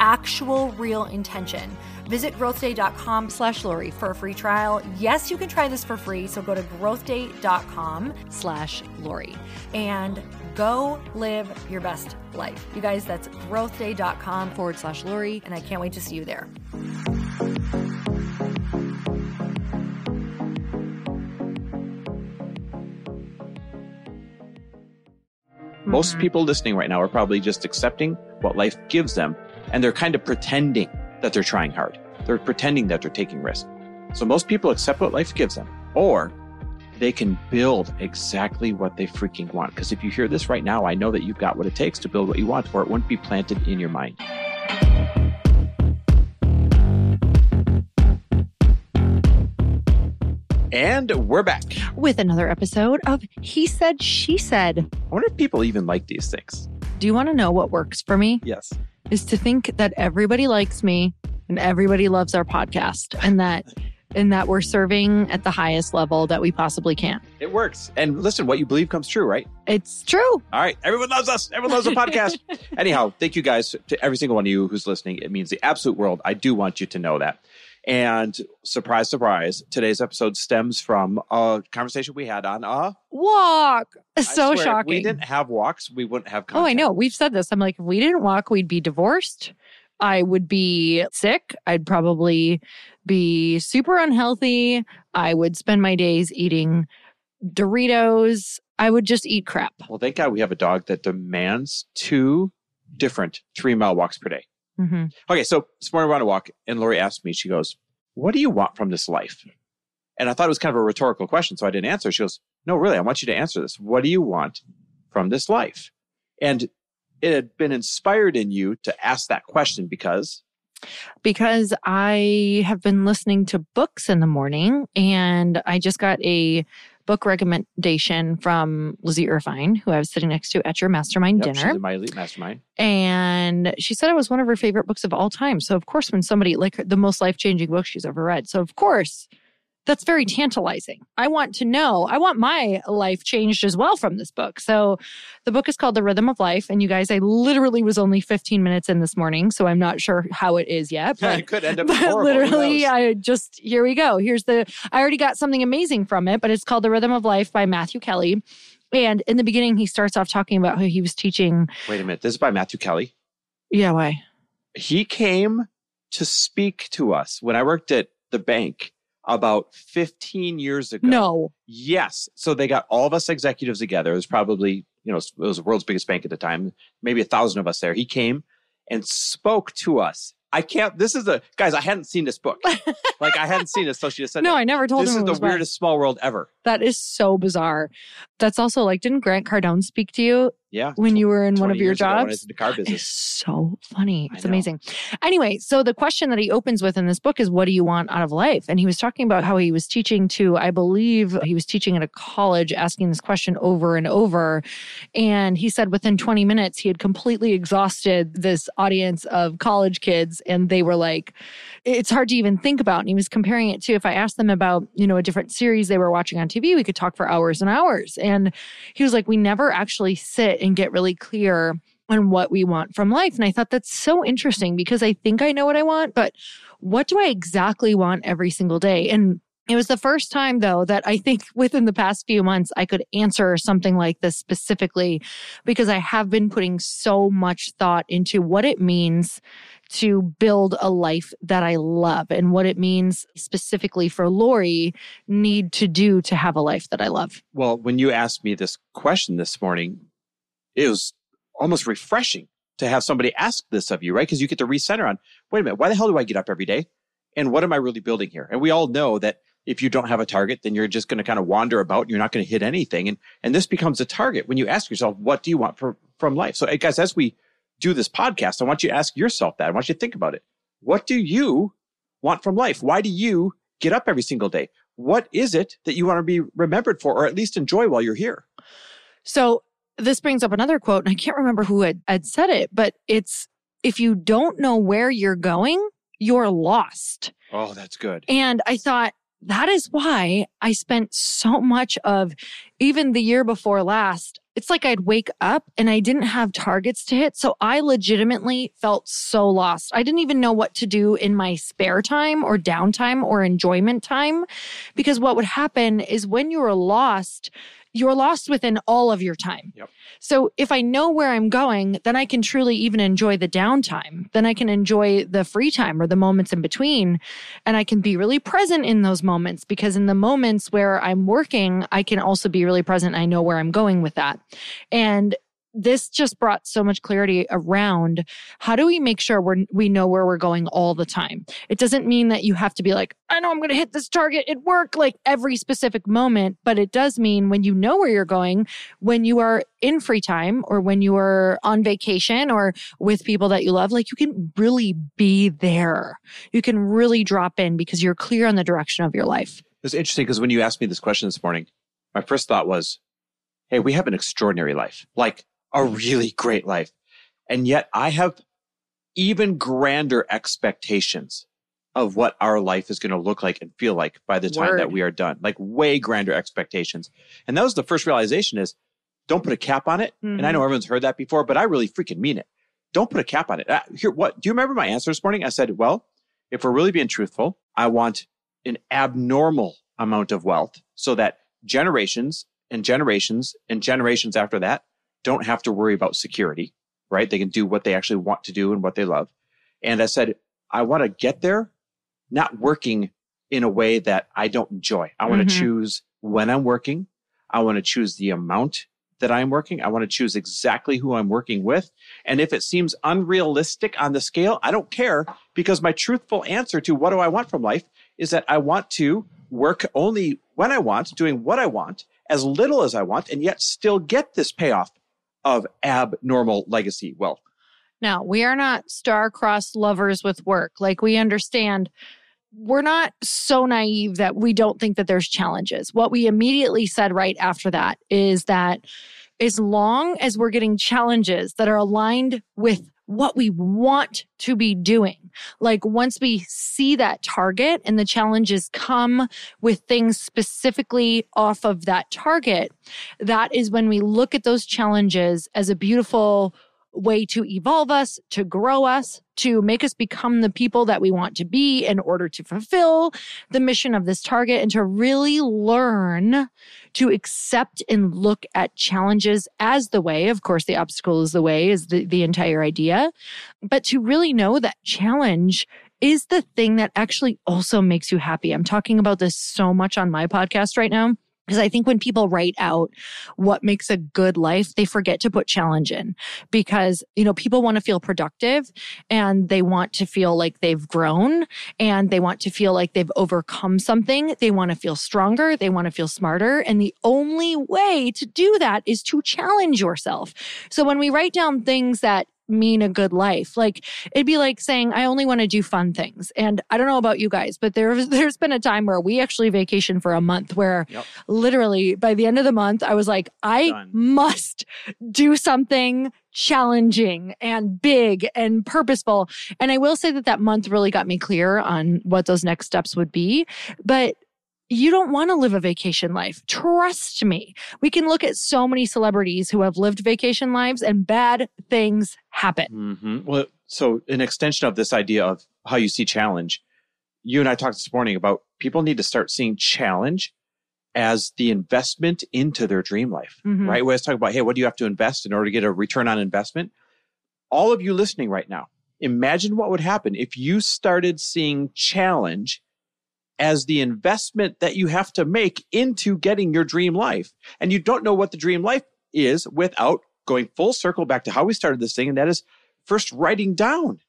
actual real intention. Visit growthday.com slash Lori for a free trial. Yes, you can try this for free. So go to growthday.com slash Lori and go live your best life. You guys, that's growthday.com forward slash Lori. And I can't wait to see you there. Most people listening right now are probably just accepting what life gives them and they're kind of pretending that they're trying hard. They're pretending that they're taking risks. So most people accept what life gives them or they can build exactly what they freaking want. Because if you hear this right now, I know that you've got what it takes to build what you want or it wouldn't be planted in your mind. And we're back with another episode of He Said, She Said. I wonder if people even like these things. Do you want to know what works for me? Yes. Is to think that everybody likes me and everybody loves our podcast and that and that we're serving at the highest level that we possibly can. It works. And listen, what you believe comes true, right? It's true. All right. Everyone loves us. Everyone loves the podcast. Anyhow, thank you guys to every single one of you who's listening. It means the absolute world. I do want you to know that. And surprise, surprise, today's episode stems from a conversation we had on a walk. So shocking. we didn't have walks, we wouldn't have content. Oh, I know. We've said this. I'm like, if we didn't walk, we'd be divorced. I would be sick. I'd probably be super unhealthy. I would spend my days eating Doritos. I would just eat crap. Well, thank God we have a dog that demands two different three mile walks per day. Mm-hmm. Okay, so this morning we're on a walk, and Lori asked me, she goes, What do you want from this life? And I thought it was kind of a rhetorical question, so I didn't answer. She goes, No, really, I want you to answer this. What do you want from this life? And it had been inspired in you to ask that question because because I have been listening to books in the morning and I just got a book recommendation from Lizzie Irvine, who I was sitting next to at your mastermind yep, dinner. She's my elite mastermind. And she said it was one of her favorite books of all time. So, of course, when somebody, like the most life changing book she's ever read. So, of course, that's very tantalizing. I want to know, I want my life changed as well from this book. So the book is called The Rhythm of Life. And you guys, I literally was only 15 minutes in this morning. So I'm not sure how it is yet. But, it could end up horrible. literally, I just, here we go. Here's the, I already got something amazing from it, but it's called The Rhythm of Life by Matthew Kelly. And in the beginning, he starts off talking about how he was teaching. Wait a minute. This is by Matthew Kelly. Yeah, why? He came to speak to us when I worked at the bank about 15 years ago. No. Yes. So they got all of us executives together. It was probably, you know, it was the world's biggest bank at the time, maybe a thousand of us there. He came and spoke to us I can't. This is a guys. I hadn't seen this book. like I hadn't seen it, so she just said, "No, I never told this him." This is the weirdest small world ever. That is so bizarre. That's also like, didn't Grant Cardone speak to you? Yeah. When you were in one of your jobs? the car business. It's so funny. It's amazing. Anyway, so the question that he opens with in this book is, what do you want out of life? And he was talking about how he was teaching to, I believe he was teaching at a college, asking this question over and over. And he said within 20 minutes, he had completely exhausted this audience of college kids. And they were like, it's hard to even think about. And he was comparing it to if I asked them about, you know, a different series they were watching on TV, we could talk for hours and hours. And he was like, we never actually sit and get really clear on what we want from life. And I thought that's so interesting because I think I know what I want, but what do I exactly want every single day? And it was the first time, though, that I think within the past few months, I could answer something like this specifically because I have been putting so much thought into what it means to build a life that I love and what it means specifically for Lori need to do to have a life that I love. Well, when you asked me this question this morning, it was almost refreshing to have somebody ask this of you, right? Because you get to recenter on, wait a minute, why the hell do I get up every day? And what am I really building here? And we all know that if you don't have a target, then you're just going to kind of wander about and you're not going to hit anything. And, and this becomes a target when you ask yourself, what do you want for, from life? So guys, as we do this podcast, I want you to ask yourself that. I want you to think about it. What do you want from life? Why do you get up every single day? What is it that you want to be remembered for or at least enjoy while you're here? So this brings up another quote, and I can't remember who had, had said it, but it's if you don't know where you're going, you're lost. Oh, that's good. And I thought, that is why I spent so much of even the year before last. It's like I'd wake up and I didn't have targets to hit. So I legitimately felt so lost. I didn't even know what to do in my spare time or downtime or enjoyment time. Because what would happen is when you were lost, you're lost within all of your time. Yep. So if I know where I'm going, then I can truly even enjoy the downtime. Then I can enjoy the free time or the moments in between. And I can be really present in those moments because in the moments where I'm working, I can also be really present. I know where I'm going with that. And this just brought so much clarity around how do we make sure we we know where we're going all the time. It doesn't mean that you have to be like, I know I'm going to hit this target at work like every specific moment, but it does mean when you know where you're going, when you are in free time or when you are on vacation or with people that you love, like you can really be there. You can really drop in because you're clear on the direction of your life. It's interesting because when you asked me this question this morning, my first thought was, Hey, we have an extraordinary life. Like a really great life. And yet I have even grander expectations of what our life is going to look like and feel like by the time Word. that we are done. Like way grander expectations. And that was the first realization is don't put a cap on it. Mm-hmm. And I know mm-hmm. everyone's heard that before, but I really freaking mean it. Don't put a cap on it. Uh, here, what do you remember my answer this morning? I said, well, if we're really being truthful, I want an abnormal amount of wealth so that generations and generations and generations after that don't have to worry about security, right? They can do what they actually want to do and what they love. And I said, I want to get there, not working in a way that I don't enjoy. I want to mm-hmm. choose when I'm working. I want to choose the amount that I'm working. I want to choose exactly who I'm working with. And if it seems unrealistic on the scale, I don't care because my truthful answer to what do I want from life is that I want to work only when I want, doing what I want, as little as I want, and yet still get this payoff of abnormal legacy wealth. Now, we are not star-crossed lovers with work. Like we understand we're not so naive that we don't think that there's challenges. What we immediately said right after that is that as long as we're getting challenges that are aligned with what we want to be doing. Like once we see that target and the challenges come with things specifically off of that target, that is when we look at those challenges as a beautiful way to evolve us, to grow us, to make us become the people that we want to be in order to fulfill the mission of this target and to really learn to accept and look at challenges as the way. Of course, the obstacle is the way, is the, the entire idea, but to really know that challenge is the thing that actually also makes you happy. I'm talking about this so much on my podcast right now because I think when people write out what makes a good life, they forget to put challenge in because, you know, people want to feel productive and they want to feel like they've grown and they want to feel like they've overcome something. They want to feel stronger. They want to feel smarter. And the only way to do that is to challenge yourself. So when we write down things that mean a good life. Like it'd be like saying, I only want to do fun things. And I don't know about you guys, but there's there's been a time where we actually vacation for a month where yep. literally by the end of the month, I was like, I Done. must do something challenging and big and purposeful. And I will say that that month really got me clear on what those next steps would be. But you don't want to live a vacation life. Trust me. We can look at so many celebrities who have lived vacation lives and bad things happen. Mm-hmm. Well, so an extension of this idea of how you see challenge, you and I talked this morning about people need to start seeing challenge as the investment into their dream life, mm-hmm. right? We always talk about, hey, what do you have to invest in order to get a return on investment? All of you listening right now, imagine what would happen if you started seeing challenge as the investment that you have to make into getting your dream life. And you don't know what the dream life is without going full circle back to how we started this thing. And that is first writing down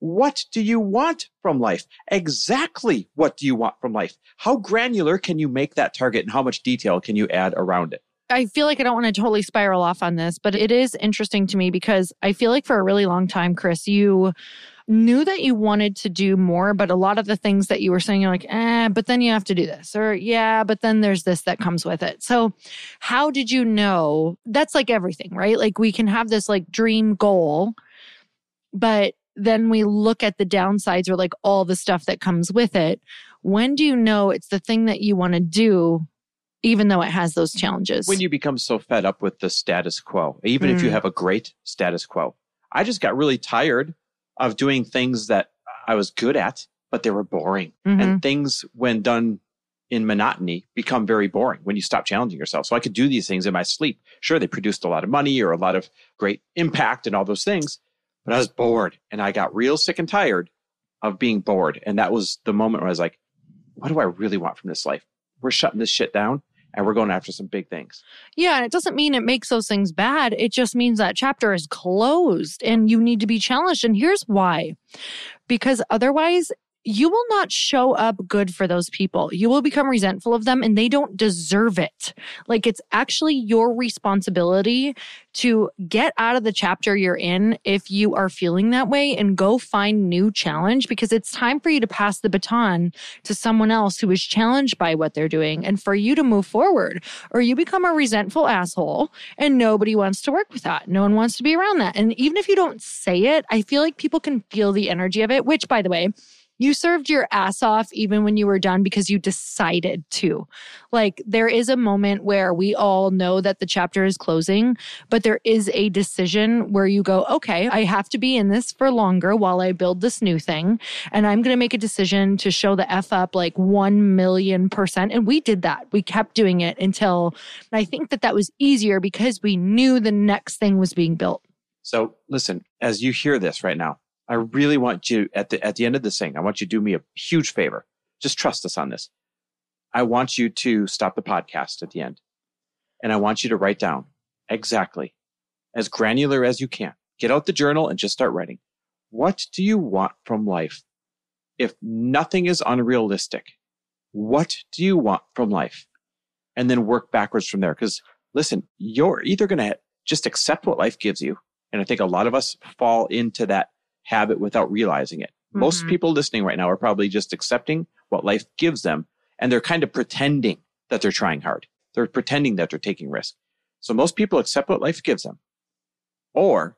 what do you want from life? Exactly what do you want from life? How granular can you make that target and how much detail can you add around it? I feel like I don't want to totally spiral off on this, but it is interesting to me because I feel like for a really long time, Chris, you knew that you wanted to do more, but a lot of the things that you were saying, you're like, eh, but then you have to do this, or yeah, but then there's this that comes with it. So, how did you know? That's like everything, right? Like, we can have this like dream goal, but then we look at the downsides or like all the stuff that comes with it. When do you know it's the thing that you want to do even though it has those challenges. When you become so fed up with the status quo, even mm. if you mm. have a great status quo. I just got really tired of doing things that I was good at, but they were boring. Mm-hmm. And things, when done in monotony, become very boring when you stop challenging yourself. So I could do these things in my sleep. Sure, they produced a lot of money or a lot of great impact and all those things, but I was bored and I got real sick and tired of being bored. And that was the moment where I was like, what do I really want from this life? We're shutting this shit down and we're going after some big things. Yeah, and it doesn't mean it makes those things bad. It just means that chapter is closed and you need to be challenged. And here's why because otherwise, you will not show up good for those people. You will become resentful of them and they don't deserve it. Like it's actually your responsibility to get out of the chapter you're in if you are feeling that way and go find new challenge because it's time for you to pass the baton to someone else who is challenged by what they're doing and for you to move forward or you become a resentful asshole and nobody wants to work with that. No one wants to be around that. And even if you don't say it, I feel like people can feel the energy of it, which by the way, you served your ass off even when you were done because you decided to. Like there is a moment where we all know that the chapter is closing, but there is a decision where you go, okay, I have to be in this for longer while I build this new thing. And I'm going to make a decision to show the F up like 1 million percent. And we did that. We kept doing it until I think that that was easier because we knew the next thing was being built. So listen, as you hear this right now, I really want you at the at the end of this thing, I want you to do me a huge favor. Just trust us on this. I want you to stop the podcast at the end. And I want you to write down exactly as granular as you can. Get out the journal and just start writing. What do you want from life? If nothing is unrealistic, what do you want from life? And then work backwards from there. Because listen, you're either going to just accept what life gives you. And I think a lot of us fall into that habit without realizing it. Mm-hmm. Most people listening right now are probably just accepting what life gives them and they're kind of pretending that they're trying hard. They're pretending that they're taking risk. So most people accept what life gives them or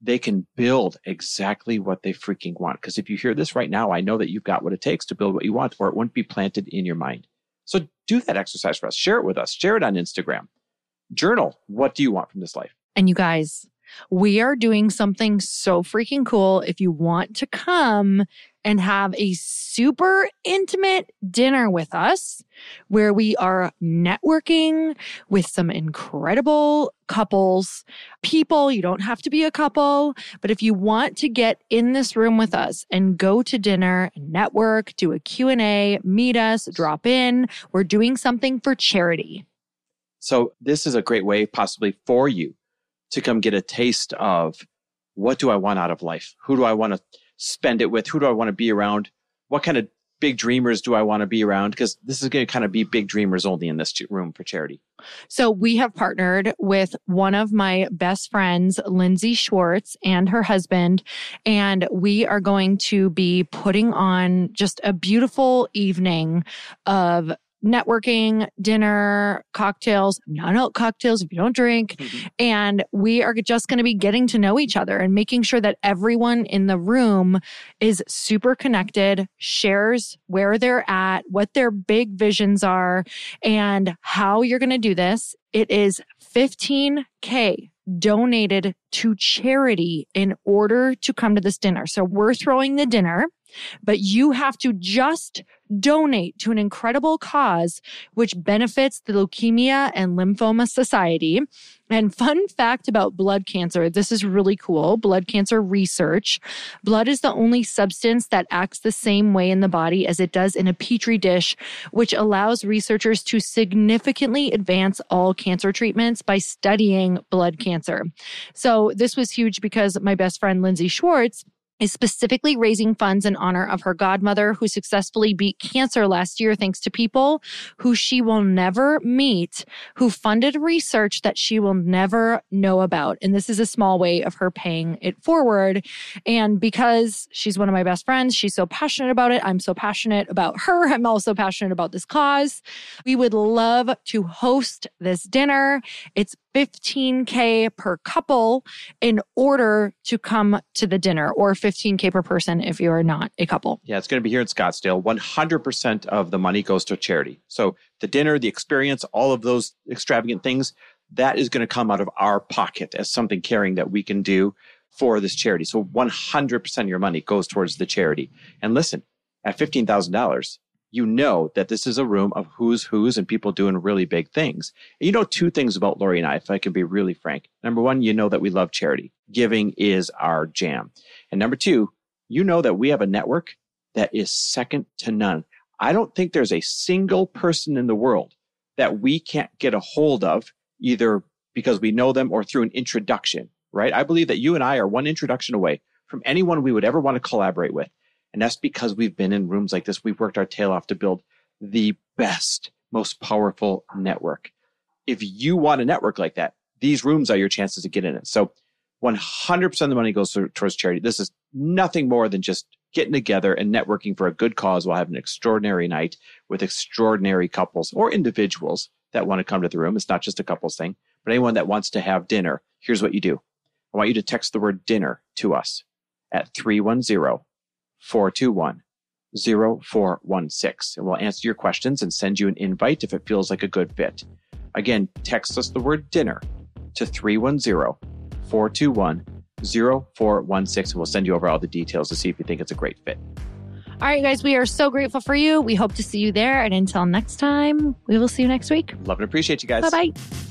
they can build exactly what they freaking want. Because if you hear this right now, I know that you've got what it takes to build what you want, or it wouldn't be planted in your mind. So do that exercise for us. Share it with us. Share it on Instagram. Journal. What do you want from this life? And you guys, we are doing something so freaking cool. If you want to come and have a super intimate dinner with us where we are networking with some incredible couples, people. You don't have to be a couple, but if you want to get in this room with us and go to dinner, network, do a Q&A, meet us, drop in, we're doing something for charity. So this is a great way possibly for you to come get a taste of what do I want out of life? Who do I want to spend it with? Who do I want to be around? What kind of big dreamers do I want to be around? Because this is going to kind of be big dreamers only in this room for charity. So we have partnered with one of my best friends, Lindsay Schwartz, and her husband, and we are going to be putting on just a beautiful evening of networking, dinner, cocktails, non alcoholic cocktails if you don't drink. Mm-hmm. And we are just going to be getting to know each other and making sure that everyone in the room is super connected, shares where they're at, what their big visions are, and how you're going to do this. It is 15K donated to charity in order to come to this dinner. So we're throwing the dinner, but you have to just donate to an incredible cause which benefits the Leukemia and Lymphoma Society. And fun fact about blood cancer this is really cool blood cancer research. Blood is the only substance that acts the same way in the body as it does in a petri dish, which allows researchers to significantly advance all cancer treatments by studying blood cancer. So, this was huge because my best friend, Lindsay Schwartz, is specifically raising funds in honor of her godmother who successfully beat cancer last year thanks to people who she will never meet, who funded research that she will never know about. And this is a small way of her paying it forward. And because she's one of my best friends, she's so passionate about it. I'm so passionate about her. I'm also passionate about this cause. We would love to host this dinner. It's 15K per couple in order to come to the dinner, or 15K per person if you are not a couple. Yeah, it's going to be here in Scottsdale. 100% of the money goes to charity. So the dinner, the experience, all of those extravagant things, that is going to come out of our pocket as something caring that we can do for this charity. So 100% of your money goes towards the charity. And listen, at $15,000, you know that this is a room of who's who's and people doing really big things. And you know two things about Lori and I, if I can be really frank. Number one, you know that we love charity. Giving is our jam. And number two, you know that we have a network that is second to none. I don't think there's a single person in the world that we can't get a hold of either because we know them or through an introduction, right? I believe that you and I are one introduction away from anyone we would ever want to collaborate with. And that's because we've been in rooms like this. We've worked our tail off to build the best, most powerful network. If you want a network like that, these rooms are your chances to get in it. So 100% of the money goes towards charity. This is nothing more than just getting together and networking for a good cause while having an extraordinary night with extraordinary couples or individuals that want to come to the room. It's not just a couples thing, but anyone that wants to have dinner. Here's what you do. I want you to text the word dinner to us at 310 421 0416. And we'll answer your questions and send you an invite if it feels like a good fit. Again, text us the word dinner to 310 421 0416 and we'll send you over all the details to see if you think it's a great fit. All right, guys, we are so grateful for you. We hope to see you there. And until next time, we will see you next week. Love and appreciate you guys. Bye bye.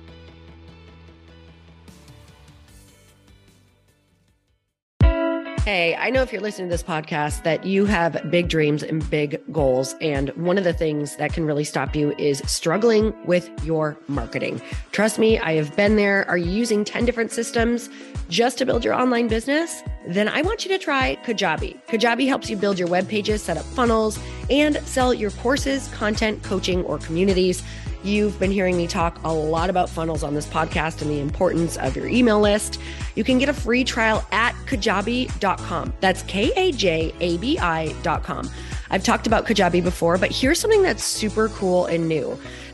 Hey, I know if you're listening to this podcast that you have big dreams and big goals. And one of the things that can really stop you is struggling with your marketing. Trust me, I have been there. Are you using 10 different systems just to build your online business? Then I want you to try Kajabi. Kajabi helps you build your web pages, set up funnels, and sell your courses, content, coaching, or communities. You've been hearing me talk a lot about funnels on this podcast and the importance of your email list. You can get a free trial at kajabi.com. That's K A J A B I.com. I've talked about Kajabi before, but here's something that's super cool and new.